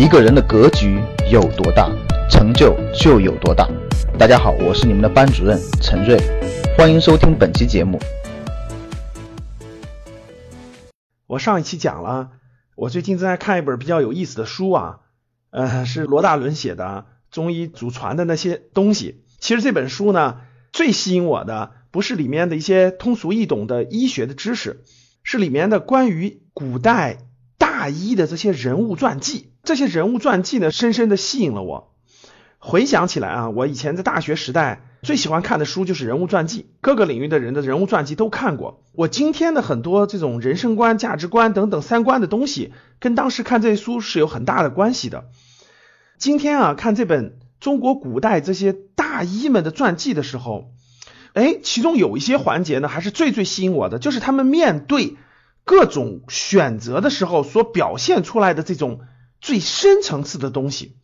一个人的格局有多大，成就就有多大。大家好，我是你们的班主任陈瑞，欢迎收听本期节目。我上一期讲了，我最近正在看一本比较有意思的书啊，呃，是罗大伦写的《中医祖传的那些东西》。其实这本书呢，最吸引我的不是里面的一些通俗易懂的医学的知识，是里面的关于古代大医的这些人物传记。这些人物传记呢，深深的吸引了我。回想起来啊，我以前在大学时代最喜欢看的书就是人物传记，各个领域的人的人物传记都看过。我今天的很多这种人生观、价值观等等三观的东西，跟当时看这些书是有很大的关系的。今天啊，看这本中国古代这些大医们的传记的时候，哎，其中有一些环节呢，还是最最吸引我的，就是他们面对各种选择的时候所表现出来的这种。最深层次的东西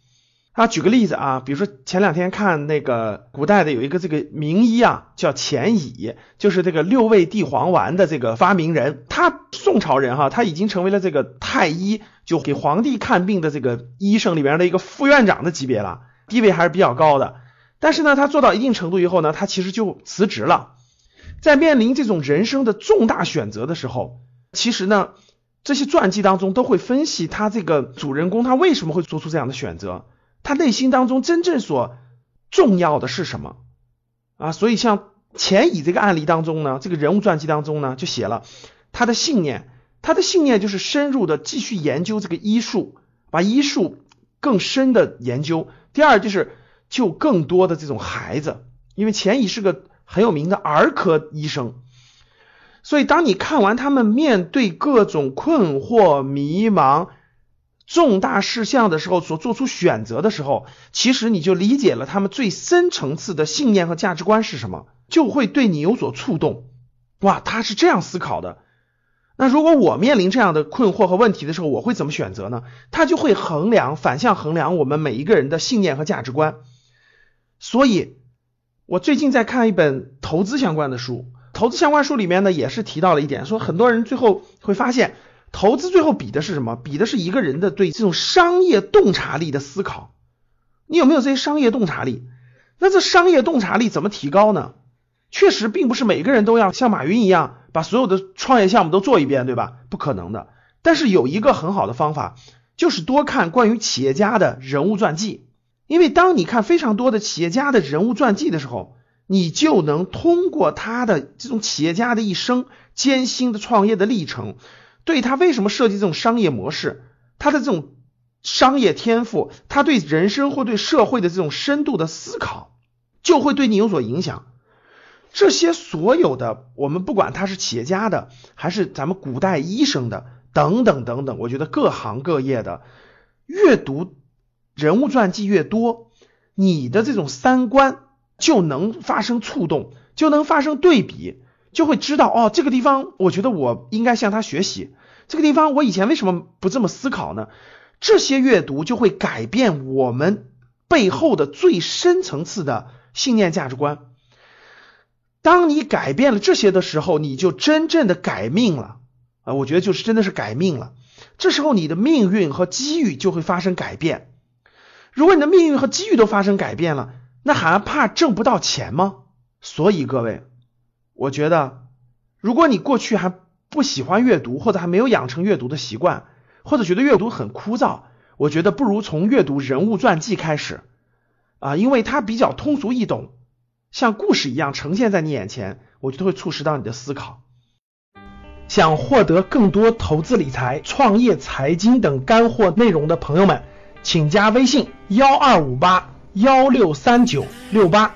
啊，举个例子啊，比如说前两天看那个古代的有一个这个名医啊，叫钱乙，就是这个六味地黄丸的这个发明人。他宋朝人哈，他已经成为了这个太医，就给皇帝看病的这个医生里边的一个副院长的级别了，地位还是比较高的。但是呢，他做到一定程度以后呢，他其实就辞职了。在面临这种人生的重大选择的时候，其实呢。这些传记当中都会分析他这个主人公他为什么会做出这样的选择，他内心当中真正所重要的是什么啊？所以像钱乙这个案例当中呢，这个人物传记当中呢，就写了他的信念，他的信念就是深入的继续研究这个医术，把医术更深的研究。第二就是救更多的这种孩子，因为钱乙是个很有名的儿科医生。所以，当你看完他们面对各种困惑、迷茫、重大事项的时候，所做出选择的时候，其实你就理解了他们最深层次的信念和价值观是什么，就会对你有所触动。哇，他是这样思考的。那如果我面临这样的困惑和问题的时候，我会怎么选择呢？他就会衡量，反向衡量我们每一个人的信念和价值观。所以，我最近在看一本投资相关的书。投资相关书里面呢，也是提到了一点，说很多人最后会发现，投资最后比的是什么？比的是一个人的对这种商业洞察力的思考。你有没有这些商业洞察力？那这商业洞察力怎么提高呢？确实，并不是每个人都要像马云一样把所有的创业项目都做一遍，对吧？不可能的。但是有一个很好的方法，就是多看关于企业家的人物传记，因为当你看非常多的企业家的人物传记的时候，你就能通过他的这种企业家的一生艰辛的创业的历程，对他为什么设计这种商业模式，他的这种商业天赋，他对人生或对社会的这种深度的思考，就会对你有所影响。这些所有的，我们不管他是企业家的，还是咱们古代医生的，等等等等，我觉得各行各业的阅读人物传记越多，你的这种三观。就能发生触动，就能发生对比，就会知道哦，这个地方我觉得我应该向他学习，这个地方我以前为什么不这么思考呢？这些阅读就会改变我们背后的最深层次的信念价值观。当你改变了这些的时候，你就真正的改命了啊！我觉得就是真的是改命了。这时候你的命运和机遇就会发生改变。如果你的命运和机遇都发生改变了，那还怕挣不到钱吗？所以各位，我觉得，如果你过去还不喜欢阅读，或者还没有养成阅读的习惯，或者觉得阅读很枯燥，我觉得不如从阅读人物传记开始啊，因为它比较通俗易懂，像故事一样呈现在你眼前，我觉得会促使到你的思考。想获得更多投资理财、创业、财经等干货内容的朋友们，请加微信幺二五八。幺六三九六八。